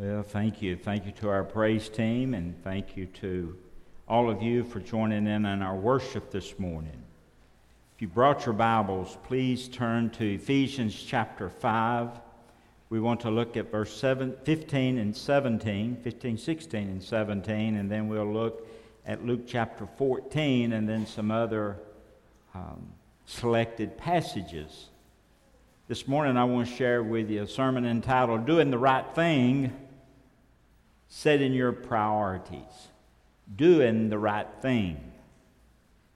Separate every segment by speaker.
Speaker 1: Well, thank you. Thank you to our praise team, and thank you to all of you for joining in on our worship this morning. If you brought your Bibles, please turn to Ephesians chapter 5. We want to look at verse 7, 15 and 17, 15, 16, and 17, and then we'll look at Luke chapter 14 and then some other um, selected passages. This morning, I want to share with you a sermon entitled Doing the Right Thing setting your priorities, doing the right thing,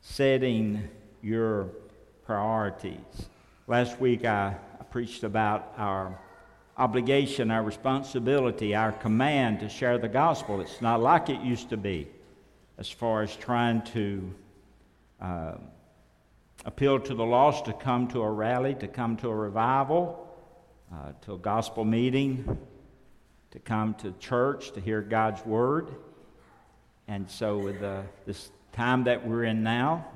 Speaker 1: setting your priorities. Last week I, preached about our obligation, our responsibility, our command to share the gospel. It's not like it used to be as far as trying to uh, appeal to the lost to come to a rally, to come to a revival, uh, to a gospel meeting, to come to church to hear God's word. And so, with this time that we're in now,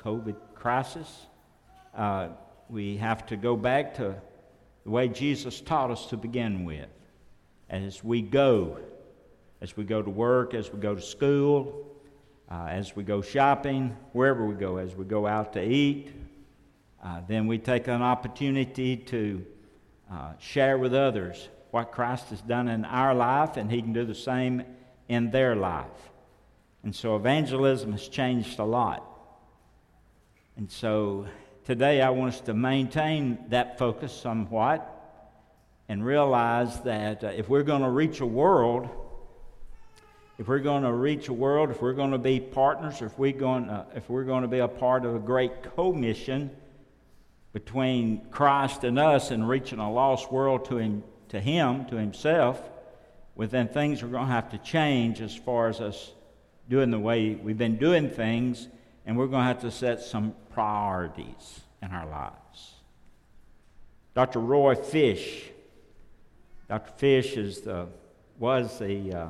Speaker 1: COVID crisis, uh, we have to go back to the way Jesus taught us to begin with. As we go, as we go to work, as we go to school, uh, as we go shopping, wherever we go, as we go out to eat, uh, then we take an opportunity to uh, share with others what Christ has done in our life, and He can do the same in their life. And so evangelism has changed a lot. And so today I want us to maintain that focus somewhat and realize that uh, if we're going to reach a world, if we're going to reach a world, if we're going to be partners, if we're going to, if we're going to be a part of a great commission between Christ and us in reaching a lost world to him, to Him, to Himself, well, then things are going to have to change as far as us doing the way we've been doing things, and we're going to have to set some priorities in our lives. Dr. Roy Fish, Dr. Fish is the, was the uh,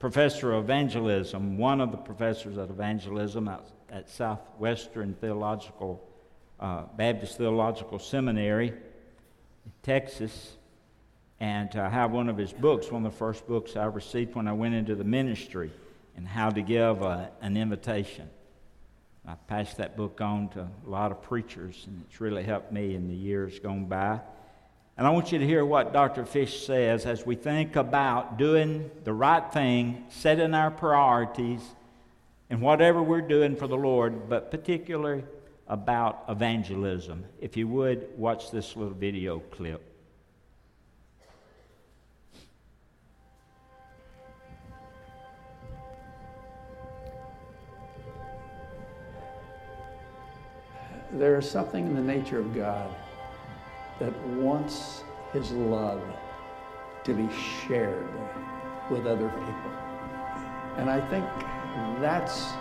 Speaker 1: professor of evangelism, one of the professors of evangelism at, at Southwestern Theological uh, Baptist Theological Seminary in Texas and I have one of his books, one of the first books I received when I went into the ministry, and how to give a, an invitation. I passed that book on to a lot of preachers, and it's really helped me in the years gone by. And I want you to hear what Dr. Fish says as we think about doing the right thing, setting our priorities, and whatever we're doing for the Lord, but particularly about evangelism. If you would, watch this little video clip.
Speaker 2: There is something in the nature of God that wants his love to be shared with other people. And I think that's,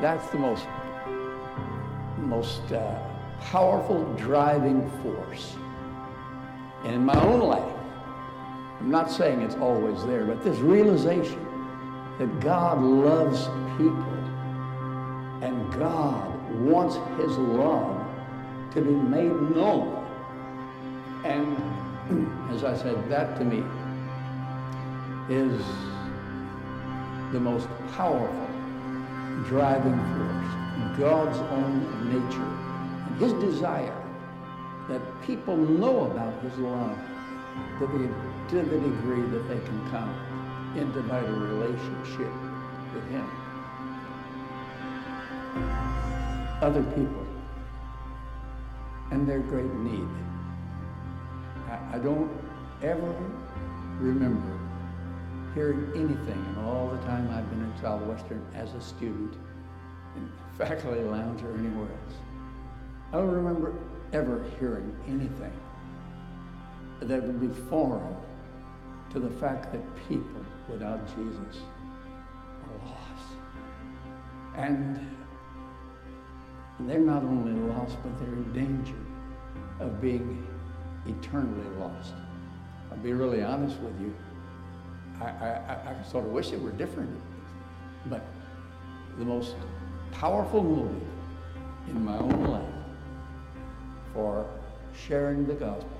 Speaker 2: that's the most, most uh, powerful driving force. And in my own life, I'm not saying it's always there, but this realization that God loves people and God wants his love to be made known. And as I said, that to me is the most powerful driving force, God's own nature, and his desire that people know about his love to the, to the degree that they can come into vital relationship with him other people and their great need. I, I don't ever remember hearing anything in all the time I've been in Southwestern as a student, in faculty lounge or anywhere else. I don't remember ever hearing anything that would be foreign to the fact that people without Jesus are lost. And they're not only lost, but they're in danger of being eternally lost. I'll be really honest with you. I, I, I sort of wish it were different. But the most powerful motive in my own life for sharing the gospel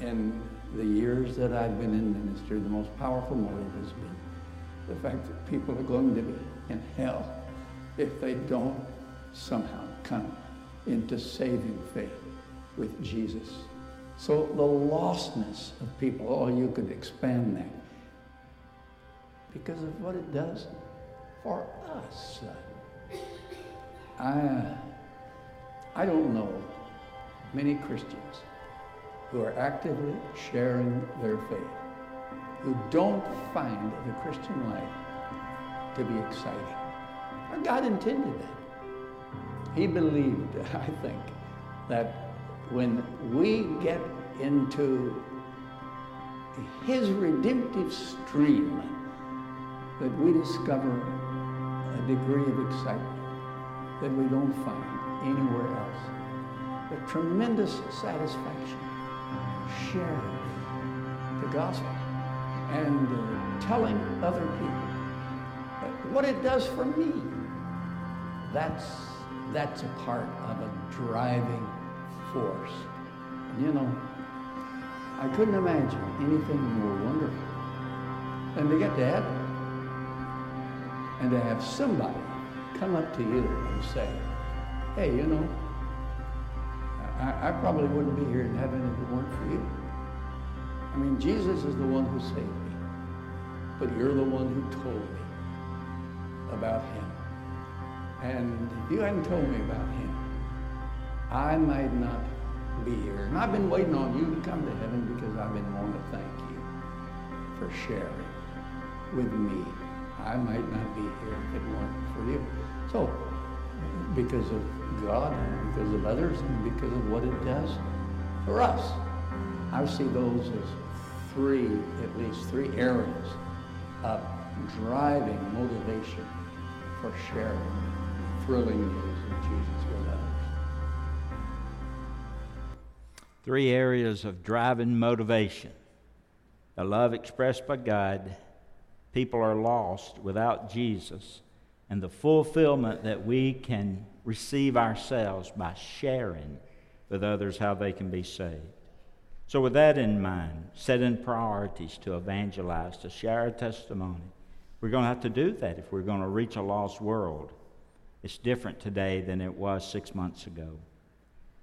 Speaker 2: in the years that I've been in ministry, the most powerful motive has been the fact that people are going to be in hell if they don't somehow come into saving faith with Jesus. So the lostness of people, oh, you could expand that because of what it does for us. I, I don't know many Christians who are actively sharing their faith who don't find the Christian life to be exciting. God intended that. He believed, I think, that when we get into His redemptive stream, that we discover a degree of excitement that we don't find anywhere else. A tremendous satisfaction sharing the gospel and uh, telling other people what it does for me. That's, that's a part of a driving force. And you know, I couldn't imagine anything more wonderful than to get to heaven and to have somebody come up to you and say, hey, you know, I, I probably wouldn't be here in heaven if it weren't for you. I mean, Jesus is the one who saved me, but you're the one who told me about him. And if you hadn't told me about him, I might not be here. And I've been waiting on you to come to heaven because I've been wanting to thank you for sharing with me. I might not be here if it weren't for you. So, because of God, and because of others, and because of what it does for us, I see those as three, at least three areas of driving motivation for sharing thrilling Jesus.
Speaker 1: Three areas of driving motivation the love expressed by God, people are lost without Jesus, and the fulfillment that we can receive ourselves by sharing with others how they can be saved. So, with that in mind, setting priorities to evangelize, to share a testimony, we're going to have to do that if we're going to reach a lost world. It's different today than it was six months ago.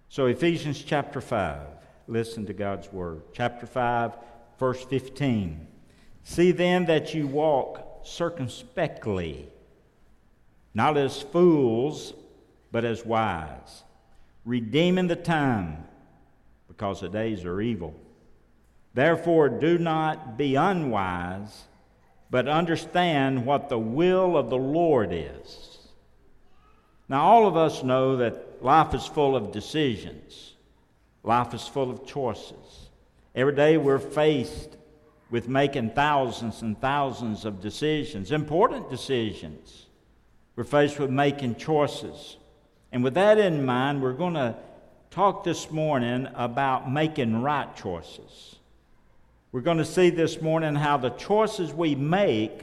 Speaker 1: So, Ephesians chapter 5, listen to God's word. Chapter 5, verse 15. See then that you walk circumspectly, not as fools, but as wise, redeeming the time because the days are evil. Therefore, do not be unwise, but understand what the will of the Lord is. Now, all of us know that life is full of decisions, life is full of choices. Every day we're faced with making thousands and thousands of decisions, important decisions. We're faced with making choices. And with that in mind, we're going to talk this morning about making right choices. We're going to see this morning how the choices we make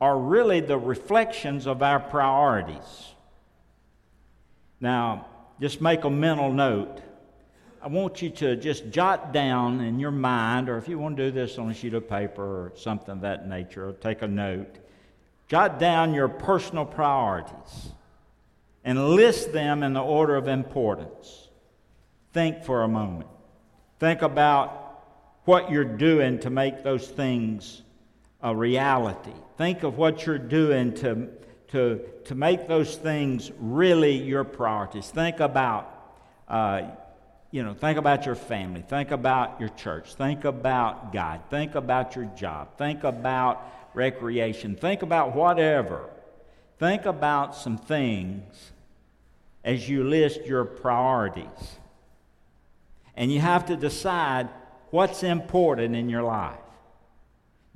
Speaker 1: are really the reflections of our priorities. Now, just make a mental note. I want you to just jot down in your mind, or if you want to do this on a sheet of paper or something of that nature, or take a note, jot down your personal priorities and list them in the order of importance. Think for a moment. Think about what you're doing to make those things a reality. Think of what you're doing to, to, to make those things really your priorities. Think about, uh, you know, think about your family. Think about your church. Think about God. Think about your job. Think about recreation. Think about whatever. Think about some things as you list your priorities and you have to decide what's important in your life.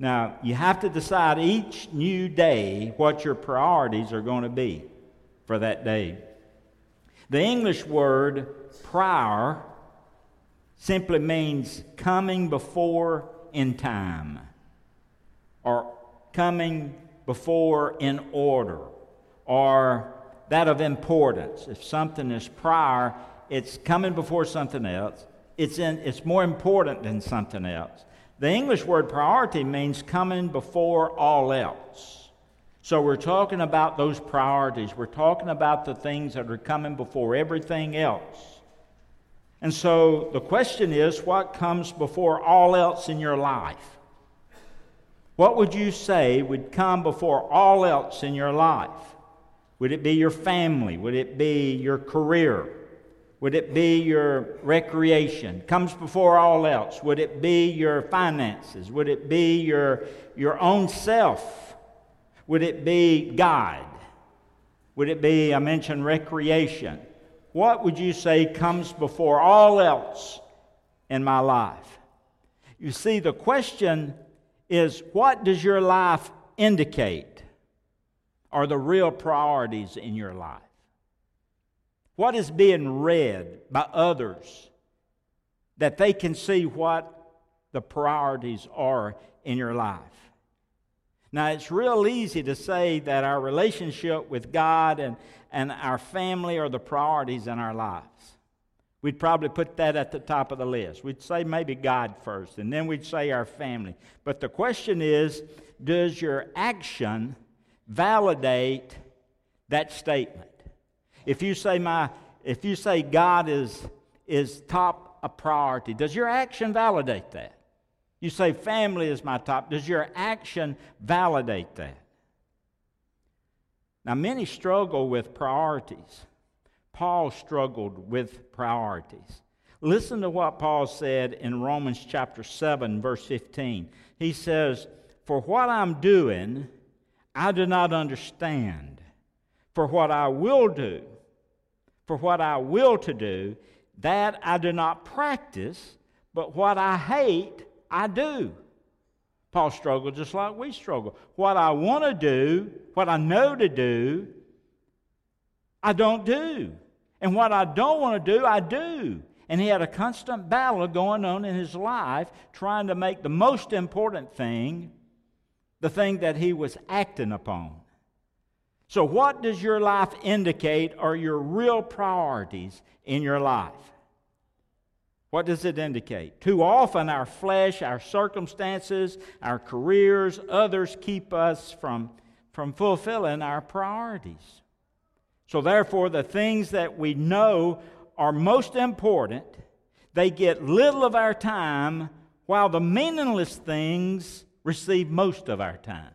Speaker 1: Now, you have to decide each new day what your priorities are going to be for that day. The English word prior simply means coming before in time or coming before in order or that of importance. If something is prior, it's coming before something else it's, in, it's more important than something else. The English word priority means coming before all else. So we're talking about those priorities. We're talking about the things that are coming before everything else. And so the question is what comes before all else in your life? What would you say would come before all else in your life? Would it be your family? Would it be your career? Would it be your recreation? Comes before all else. Would it be your finances? Would it be your, your own self? Would it be God? Would it be, I mentioned recreation? What would you say comes before all else in my life? You see, the question is what does your life indicate are the real priorities in your life? What is being read by others that they can see what the priorities are in your life? Now, it's real easy to say that our relationship with God and, and our family are the priorities in our lives. We'd probably put that at the top of the list. We'd say maybe God first, and then we'd say our family. But the question is does your action validate that statement? If you say my if you say God is is top a priority, does your action validate that? You say family is my top. Does your action validate that? Now many struggle with priorities. Paul struggled with priorities. Listen to what Paul said in Romans chapter 7 verse 15. He says, "For what I'm doing, I do not understand. For what I will do, for what I will to do, that I do not practice, but what I hate, I do. Paul struggled just like we struggle. What I want to do, what I know to do, I don't do. And what I don't want to do, I do. And he had a constant battle going on in his life trying to make the most important thing the thing that he was acting upon. So, what does your life indicate are your real priorities in your life? What does it indicate? Too often, our flesh, our circumstances, our careers, others keep us from, from fulfilling our priorities. So, therefore, the things that we know are most important, they get little of our time, while the meaningless things receive most of our time.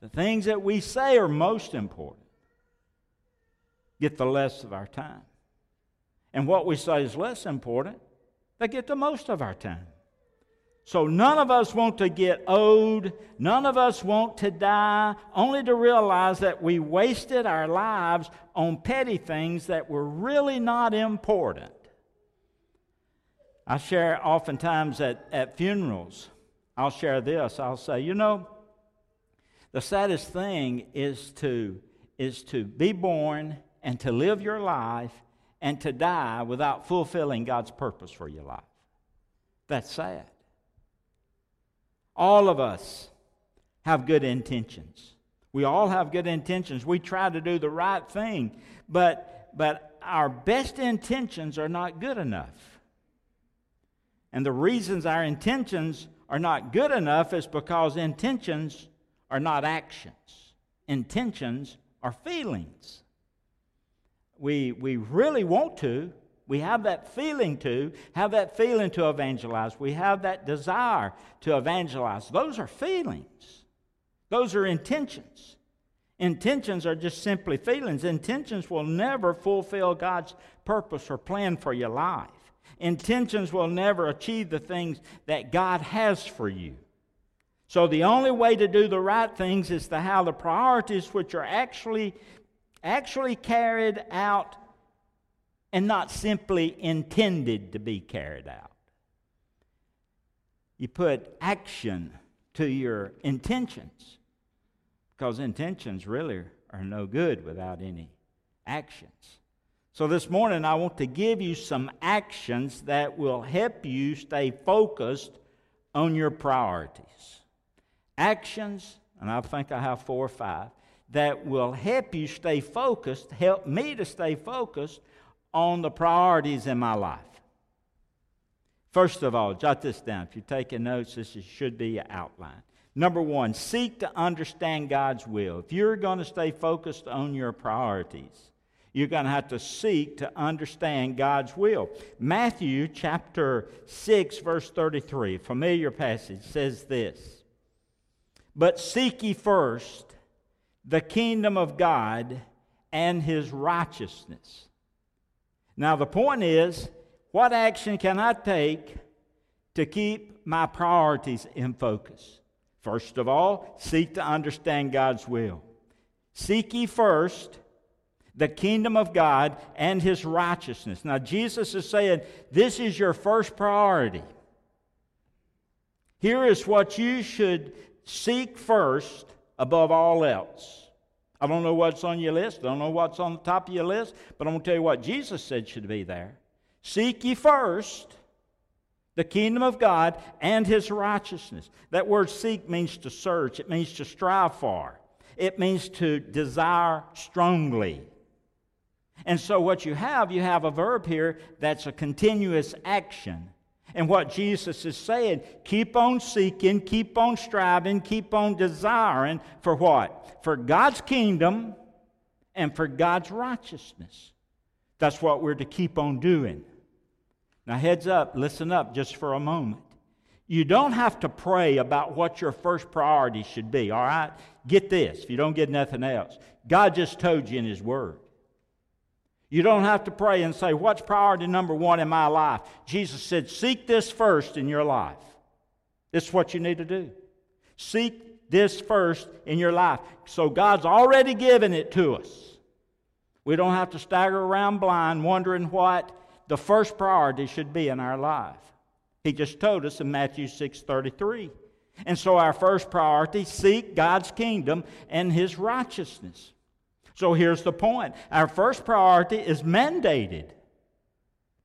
Speaker 1: The things that we say are most important get the less of our time. And what we say is less important, they get the most of our time. So none of us want to get owed, none of us want to die, only to realize that we wasted our lives on petty things that were really not important. I share oftentimes at, at funerals, I'll share this. I'll say, you know, the saddest thing is to, is to be born and to live your life and to die without fulfilling God's purpose for your life. That's sad. All of us have good intentions. We all have good intentions. We try to do the right thing, but, but our best intentions are not good enough. And the reasons our intentions are not good enough is because intentions are not actions, intentions are feelings. We, we really want to, we have that feeling to, have that feeling to evangelize. We have that desire to evangelize. Those are feelings, those are intentions. Intentions are just simply feelings. Intentions will never fulfill God's purpose or plan for your life. Intentions will never achieve the things that God has for you. So the only way to do the right things is to have the priorities which are actually actually carried out and not simply intended to be carried out. You put action to your intentions because intentions really are no good without any actions. So, this morning, I want to give you some actions that will help you stay focused on your priorities actions, and I think I have four or five, that will help you stay focused, help me to stay focused on the priorities in my life. First of all, jot this down. If you're taking notes, this should be an outline. Number one, seek to understand God's will. If you're going to stay focused on your priorities, you're going to have to seek to understand God's will. Matthew chapter 6, verse 33, familiar passage, says this But seek ye first the kingdom of God and his righteousness. Now, the point is, what action can I take to keep my priorities in focus? First of all, seek to understand God's will. Seek ye first the kingdom of God and his righteousness. Now, Jesus is saying this is your first priority. Here is what you should seek first above all else. I don't know what's on your list. I don't know what's on the top of your list, but I'm going to tell you what Jesus said should be there. Seek ye first the kingdom of God and his righteousness. That word seek means to search, it means to strive for, it means to desire strongly. And so, what you have, you have a verb here that's a continuous action. And what Jesus is saying, keep on seeking, keep on striving, keep on desiring for what? For God's kingdom and for God's righteousness. That's what we're to keep on doing. Now, heads up, listen up just for a moment. You don't have to pray about what your first priority should be, all right? Get this, if you don't get nothing else. God just told you in His Word. You don't have to pray and say, What's priority number one in my life? Jesus said, Seek this first in your life. This is what you need to do. Seek this first in your life. So God's already given it to us. We don't have to stagger around blind wondering what the first priority should be in our life. He just told us in Matthew 6:33. And so our first priority, seek God's kingdom and his righteousness. So here's the point. Our first priority is mandated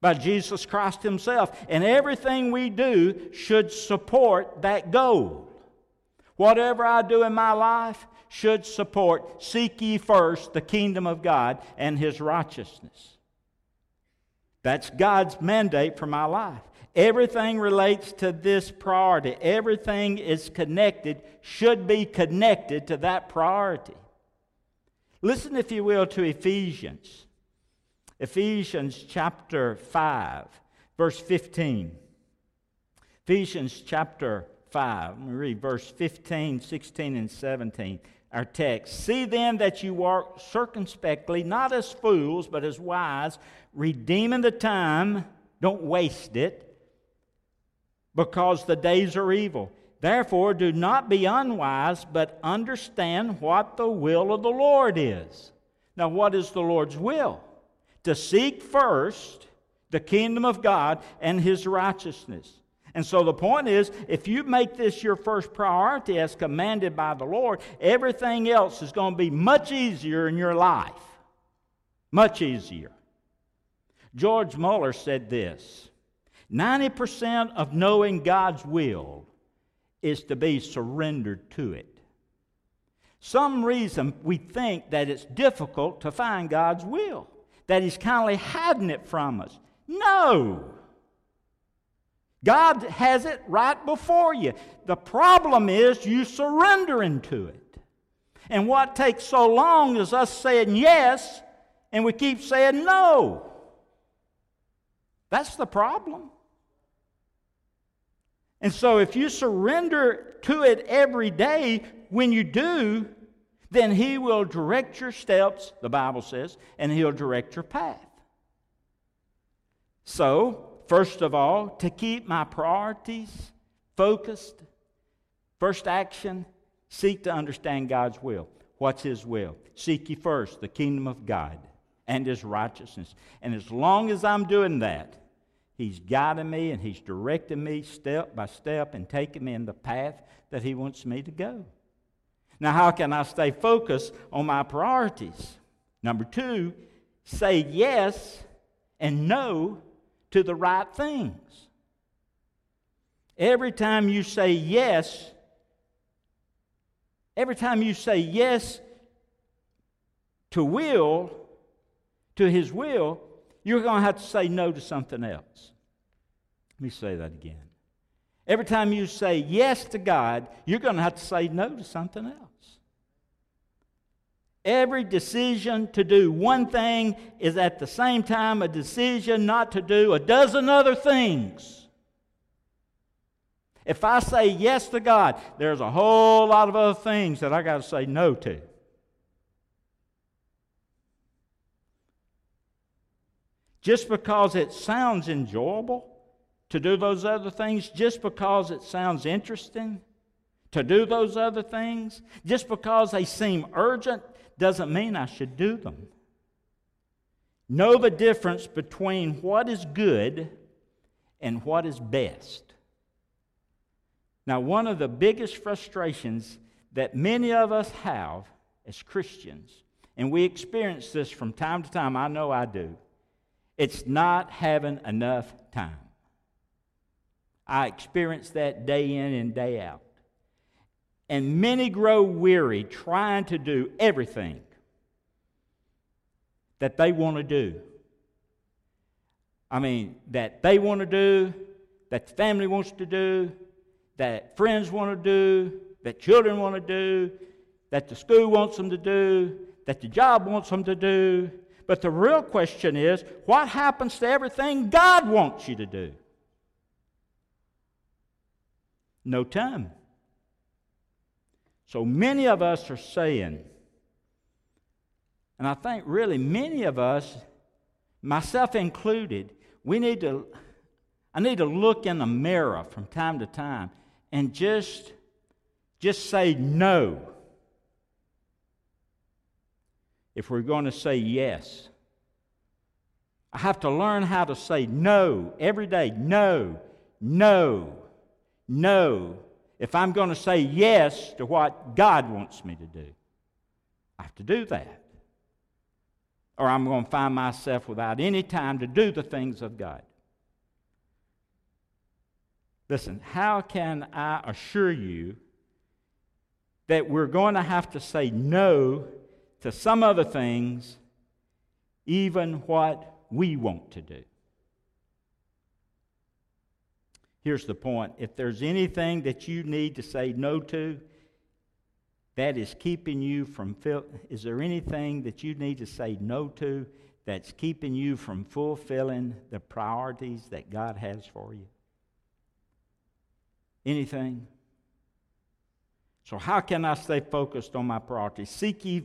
Speaker 1: by Jesus Christ himself, and everything we do should support that goal. Whatever I do in my life should support seek ye first the kingdom of God and his righteousness. That's God's mandate for my life. Everything relates to this priority. Everything is connected, should be connected to that priority. Listen, if you will, to Ephesians. Ephesians chapter 5, verse 15. Ephesians chapter 5. Let me read verse 15, 16, and 17 our text. See then that you walk circumspectly, not as fools, but as wise, redeeming the time. Don't waste it, because the days are evil. Therefore, do not be unwise, but understand what the will of the Lord is. Now, what is the Lord's will? To seek first the kingdom of God and his righteousness and so the point is if you make this your first priority as commanded by the Lord, everything else is going to be much easier in your life. Much easier. George Mueller said this 90% of knowing God's will is to be surrendered to it. Some reason we think that it's difficult to find God's will, that He's kindly hiding it from us. No! God has it right before you. The problem is you surrendering to it. And what takes so long is us saying yes, and we keep saying no. That's the problem. And so, if you surrender to it every day, when you do, then He will direct your steps, the Bible says, and He'll direct your path. So, First of all, to keep my priorities focused. First action, seek to understand God's will. What's His will? Seek ye first the kingdom of God and His righteousness. And as long as I'm doing that, He's guiding me and He's directing me step by step and taking me in the path that He wants me to go. Now, how can I stay focused on my priorities? Number two, say yes and no to the right things. Every time you say yes, every time you say yes to will, to his will, you're going to have to say no to something else. Let me say that again. Every time you say yes to God, you're going to have to say no to something else. Every decision to do one thing is at the same time a decision not to do a dozen other things. If I say yes to God, there's a whole lot of other things that I got to say no to. Just because it sounds enjoyable to do those other things, just because it sounds interesting to do those other things, just because they seem urgent, doesn't mean I should do them. Know the difference between what is good and what is best. Now, one of the biggest frustrations that many of us have as Christians, and we experience this from time to time, I know I do, it's not having enough time. I experience that day in and day out. And many grow weary trying to do everything that they want to do. I mean, that they want to do, that the family wants to do, that friends want to do, that children want to do, that the school wants them to do, that the job wants them to do. But the real question is what happens to everything God wants you to do? No time. So many of us are saying, and I think really many of us, myself included, we need to, I need to look in the mirror from time to time and just, just say no if we're going to say yes. I have to learn how to say no every day. No, no, no if I'm going to say yes to what God wants me to do. I have to do that. Or I'm going to find myself without any time to do the things of God. Listen, how can I assure you that we're going to have to say no to some other things, even what we want to do? Here's the point if there's anything that you need to say no to, that is keeping you from, is there anything that you need to say no to that's keeping you from fulfilling the priorities that God has for you? Anything? So, how can I stay focused on my priorities? Seek, ye,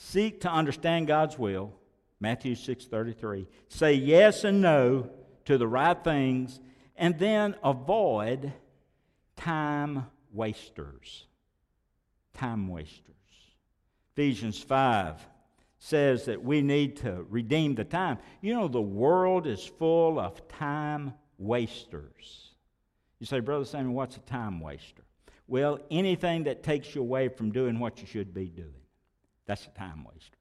Speaker 1: seek to understand God's will. Matthew 6:33. Say yes and no to the right things and then avoid time wasters. Time wasters. Ephesians 5 says that we need to redeem the time. You know, the world is full of time wasters. You say, Brother Samuel, what's a time waster? Well, anything that takes you away from doing what you should be doing. That's a time waster.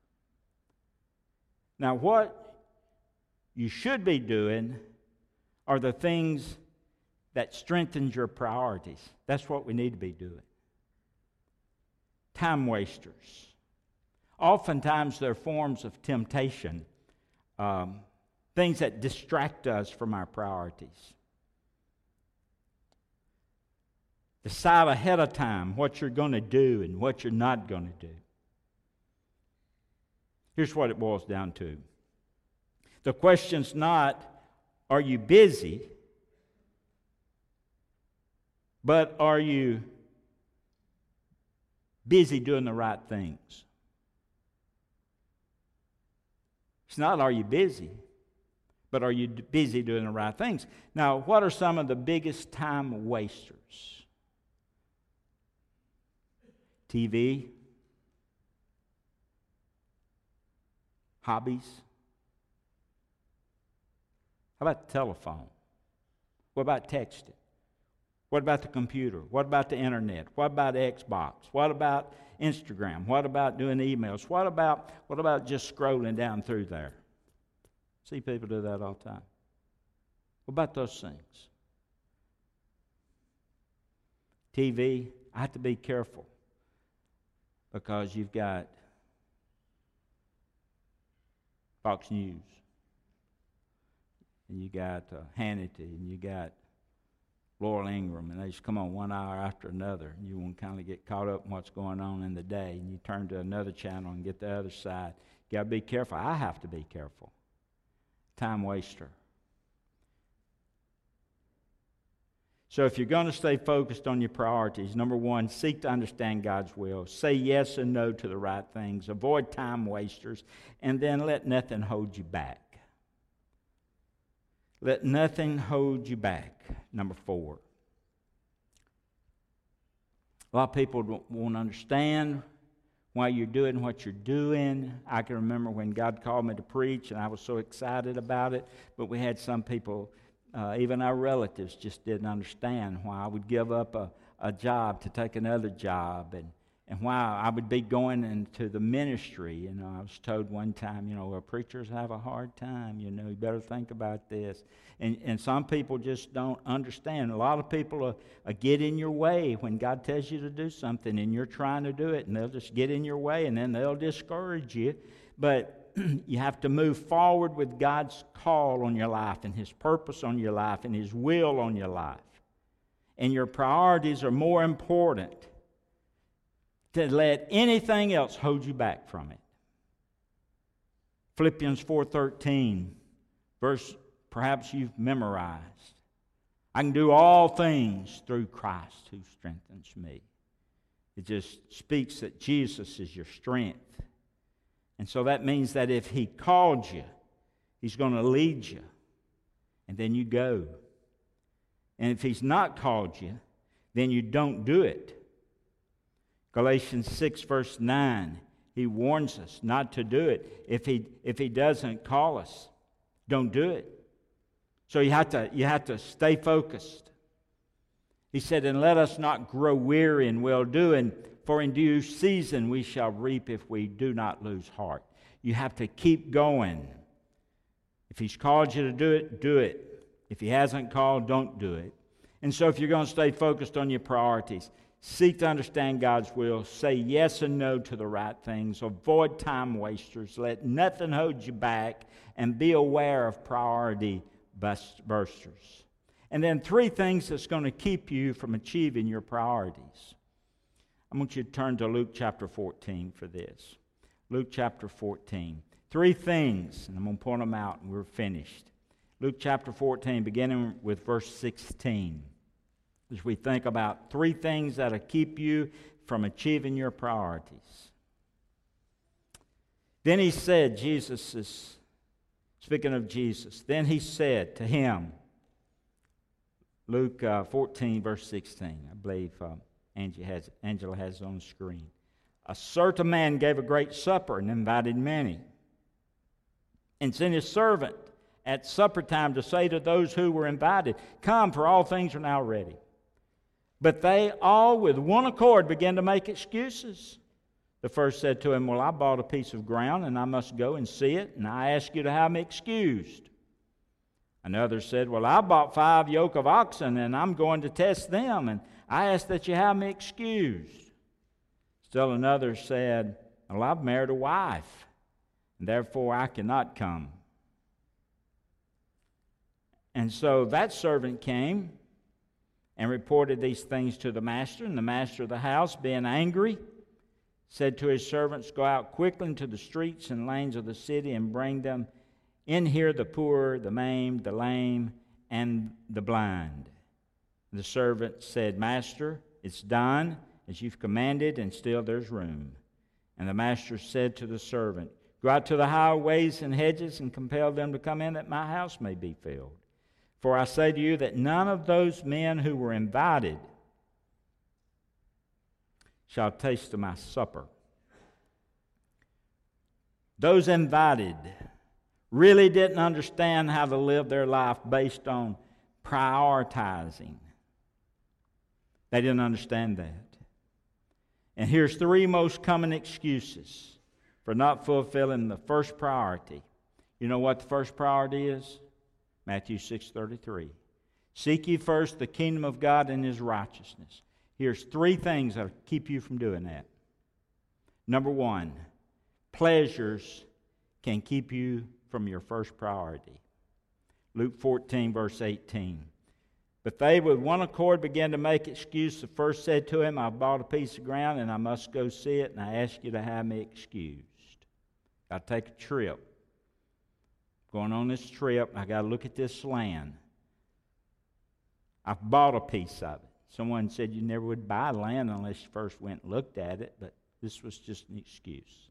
Speaker 1: Now, what you should be doing are the things that strengthens your priorities. That's what we need to be doing. Time wasters. Oftentimes, they're forms of temptation, um, things that distract us from our priorities. Decide ahead of time what you're going to do and what you're not going to do. Here's what it boils down to the question's not, are you busy? But are you busy doing the right things? It's not are you busy, but are you busy doing the right things? Now, what are some of the biggest time wasters? TV, hobbies, how about the telephone? What about texting? What about the computer? What about the internet? What about Xbox? What about Instagram? What about doing emails? What about what about just scrolling down through there? See people do that all the time. What about those things? TV, I have to be careful because you've got Fox News, and you got uh, Hannity, and you got Laurel Ingraham, and they just come on one hour after another. And you want to kind of get caught up in what's going on in the day, and you turn to another channel and get the other side. You got to be careful. I have to be careful. Time waster. So, if you're going to stay focused on your priorities, number one, seek to understand God's will. Say yes and no to the right things. Avoid time wasters. And then let nothing hold you back. Let nothing hold you back. Number four. A lot of people won't understand why you're doing what you're doing. I can remember when God called me to preach, and I was so excited about it, but we had some people uh, even our relatives just didn't understand why I would give up a, a job to take another job and, and why I would be going into the ministry. You know, I was told one time, you know, well, preachers have a hard time. You know, you better think about this. And, and some people just don't understand. A lot of people are, are get in your way when God tells you to do something and you're trying to do it, and they'll just get in your way and then they'll discourage you. But you have to move forward with God's call on your life and His purpose on your life and His will on your life. And your priorities are more important to let anything else hold you back from it. Philippians 4:13, verse perhaps you've memorized. I can do all things through Christ who strengthens me. It just speaks that Jesus is your strength. And so that means that if He called you, He's going to lead you. And then you go. And if He's not called you, then you don't do it. Galatians 6, verse 9, He warns us not to do it. If He, if he doesn't call us, don't do it. So you have, to, you have to stay focused. He said, And let us not grow weary in well doing, for in due season we shall reap if we do not lose heart. You have to keep going. If He's called you to do it, do it. If He hasn't called, don't do it. And so, if you're going to stay focused on your priorities, seek to understand God's will, say yes and no to the right things, avoid time wasters, let nothing hold you back, and be aware of priority bursters. And then, three things that's going to keep you from achieving your priorities. I want you to turn to Luke chapter 14 for this. Luke chapter 14. Three things, and I'm going to point them out, and we're finished. Luke chapter 14, beginning with verse 16. As we think about three things that'll keep you from achieving your priorities. Then he said, Jesus is speaking of Jesus. Then he said to him, Luke uh, 14, verse 16, I believe. Uh, Angie has, Angela has on screen. A certain man gave a great supper and invited many, and sent his servant at supper time to say to those who were invited, Come, for all things are now ready. But they all, with one accord, began to make excuses. The first said to him, Well, I bought a piece of ground, and I must go and see it, and I ask you to have me excused. Another said, Well, I bought five yoke of oxen, and I'm going to test them, and I ask that you have me excused. Still another said, Well, I've married a wife, and therefore I cannot come. And so that servant came and reported these things to the master, and the master of the house, being angry, said to his servants, Go out quickly into the streets and lanes of the city and bring them in here the poor, the maimed, the lame, and the blind. The servant said, Master, it's done as you've commanded, and still there's room. And the master said to the servant, Go out to the highways and hedges and compel them to come in that my house may be filled. For I say to you that none of those men who were invited shall taste of my supper. Those invited really didn't understand how to live their life based on prioritizing they didn't understand that. And here's three most common excuses for not fulfilling the first priority. You know what the first priority is? Matthew 6:33. Seek ye first the kingdom of God and his righteousness. Here's three things that keep you from doing that. Number 1, pleasures can keep you from your first priority. Luke 14, verse 18. But they with one accord began to make excuse. The first said to him, I've bought a piece of ground and I must go see it, and I ask you to have me excused. To take a trip. Going on this trip, I got to look at this land. I've bought a piece of it. Someone said you never would buy land unless you first went and looked at it, but this was just an excuse.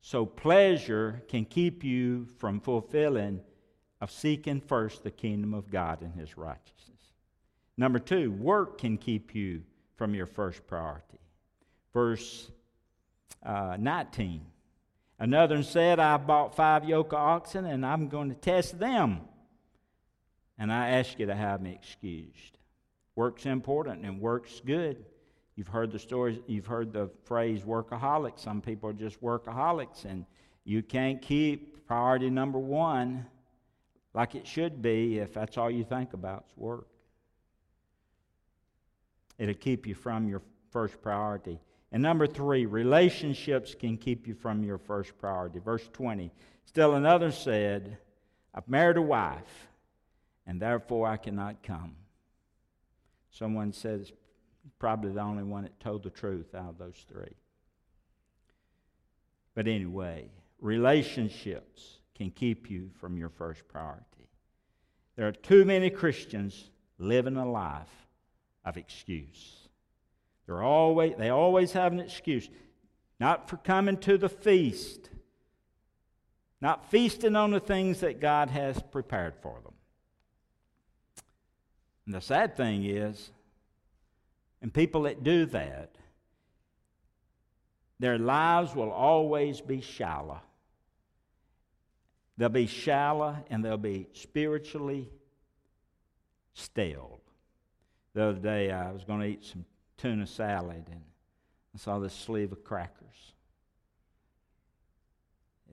Speaker 1: So, pleasure can keep you from fulfilling, of seeking first the kingdom of God and his righteousness. Number two, work can keep you from your first priority. Verse uh, 19. Another said, I bought five yoke of oxen and I'm going to test them. And I ask you to have me excused. Work's important and work's good. You've heard the stories, you've heard the phrase workaholic. Some people are just workaholics, and you can't keep priority number one like it should be if that's all you think about is work. It'll keep you from your first priority. And number three, relationships can keep you from your first priority. Verse 20. Still another said, I've married a wife, and therefore I cannot come. Someone says, probably the only one that told the truth out of those three. But anyway, relationships can keep you from your first priority. There are too many Christians living a life of excuse. They're always, they always have an excuse. Not for coming to the feast, not feasting on the things that God has prepared for them. And the sad thing is, and people that do that, their lives will always be shallow. They'll be shallow and they'll be spiritually stale. The other day, I was going to eat some tuna salad and I saw this sleeve of crackers.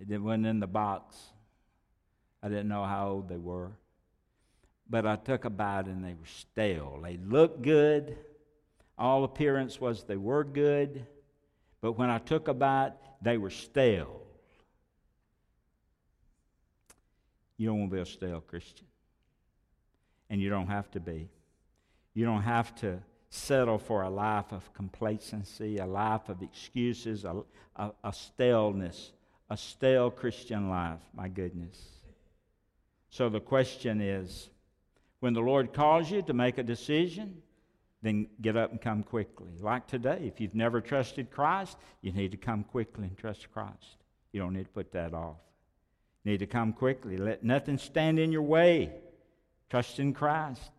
Speaker 1: It wasn't in the box. I didn't know how old they were. But I took a bite and they were stale. They looked good. All appearance was they were good. But when I took a bite, they were stale. You don't want to be a stale Christian. And you don't have to be. You don't have to settle for a life of complacency, a life of excuses, a, a, a staleness, a stale Christian life. My goodness. So the question is when the Lord calls you to make a decision, then get up and come quickly. Like today, if you've never trusted Christ, you need to come quickly and trust Christ. You don't need to put that off. Need to come quickly. Let nothing stand in your way. Trust in Christ.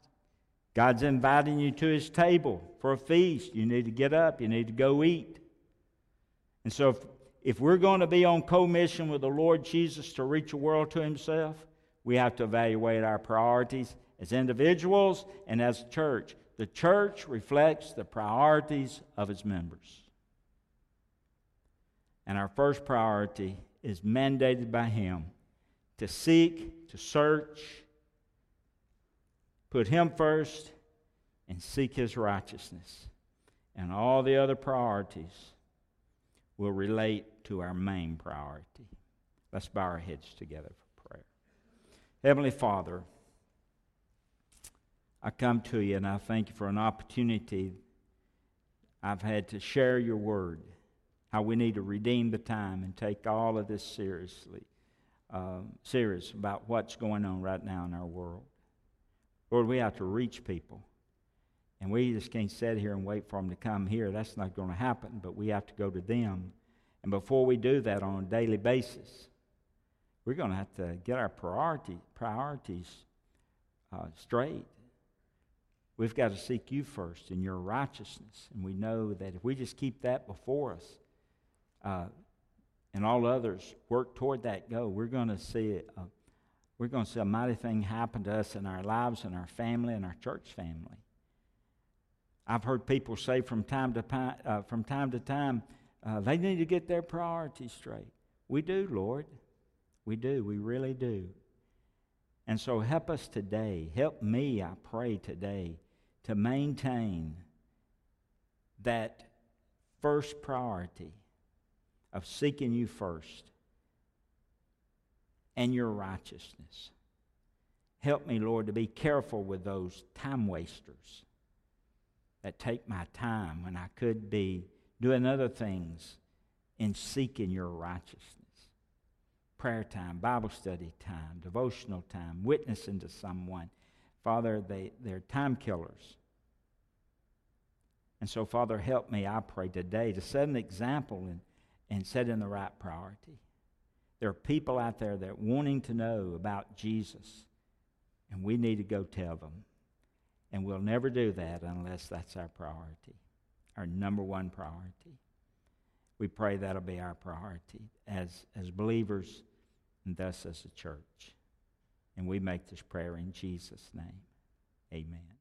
Speaker 1: God's inviting you to his table for a feast. You need to get up, you need to go eat. And so, if, if we're going to be on commission with the Lord Jesus to reach the world to himself, we have to evaluate our priorities as individuals and as a church. The church reflects the priorities of its members. And our first priority is mandated by Him to seek, to search, Put Him first and seek His righteousness. And all the other priorities will relate to our main priority. Let's bow our heads together for prayer. Heavenly Father, I come to you and I thank you for an opportunity I've had to share your word, how we need to redeem the time and take all of this seriously, uh, serious about what's going on right now in our world. Lord, we have to reach people. And we just can't sit here and wait for them to come here. That's not going to happen, but we have to go to them. And before we do that on a daily basis, we're going to have to get our priority, priorities uh, straight. We've got to seek you first in your righteousness. And we know that if we just keep that before us uh, and all others work toward that goal, we're going to see a, we're going to see a mighty thing happen to us in our lives and our family and our church family. I've heard people say from time to, uh, from time, to time uh, they need to get their priorities straight. We do, Lord. We do. We really do. And so help us today. Help me, I pray today, to maintain that first priority of seeking you first and your righteousness. Help me, Lord, to be careful with those time wasters that take my time when I could be doing other things in seeking your righteousness. Prayer time, Bible study time, devotional time, witnessing to someone. Father, they, they're time killers. And so, Father, help me, I pray today, to set an example and, and set in the right priority. There are people out there that are wanting to know about Jesus, and we need to go tell them. And we'll never do that unless that's our priority, our number one priority. We pray that'll be our priority as, as believers and thus as a church. And we make this prayer in Jesus' name. Amen.